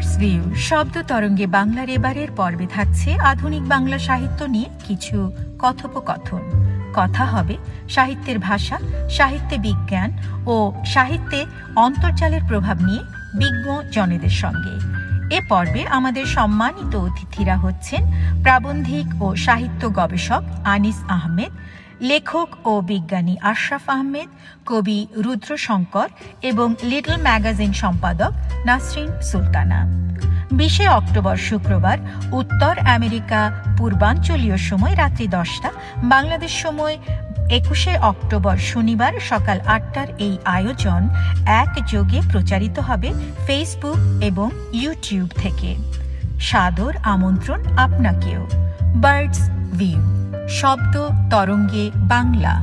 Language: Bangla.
ভিউ শব্দ তরঙ্গে বাংলার এবারের পর্বে থাকছে আধুনিক বাংলা সাহিত্য নিয়ে কিছু কথোপকথন। কথা হবে সাহিত্যের ভাষা, সাহিত্যে বিজ্ঞান ও সাহিত্যে অন্তর্জালের প্রভাব নিয়ে বিজ্ঞ জনেদের সঙ্গে। এ পর্বে আমাদের সম্মানিত অতিথিরা হচ্ছেন প্রাবন্ধিক ও সাহিত্য গবেষক আনিস আহমেদ লেখক ও বিজ্ঞানী আশরাফ আহমেদ, কবি রুদ্রশঙ্কর এবং লিটল ম্যাগাজিন সম্পাদক নাসরিন সুলতানা। বিশে অক্টোবর শুক্রবার উত্তর আমেরিকা পূর্বাঞ্চলীয় সময় রাত্রি দশটা, বাংলাদেশ সময় একুশে অক্টোবর শনিবার সকাল আটটার এই আয়োজন একযোগে প্রচারিত হবে ফেসবুক এবং ইউটিউব থেকে। সাদর আমন্ত্রণ আপনাকেও। Birds view. শব্দ তরঙ্গে বাংলা।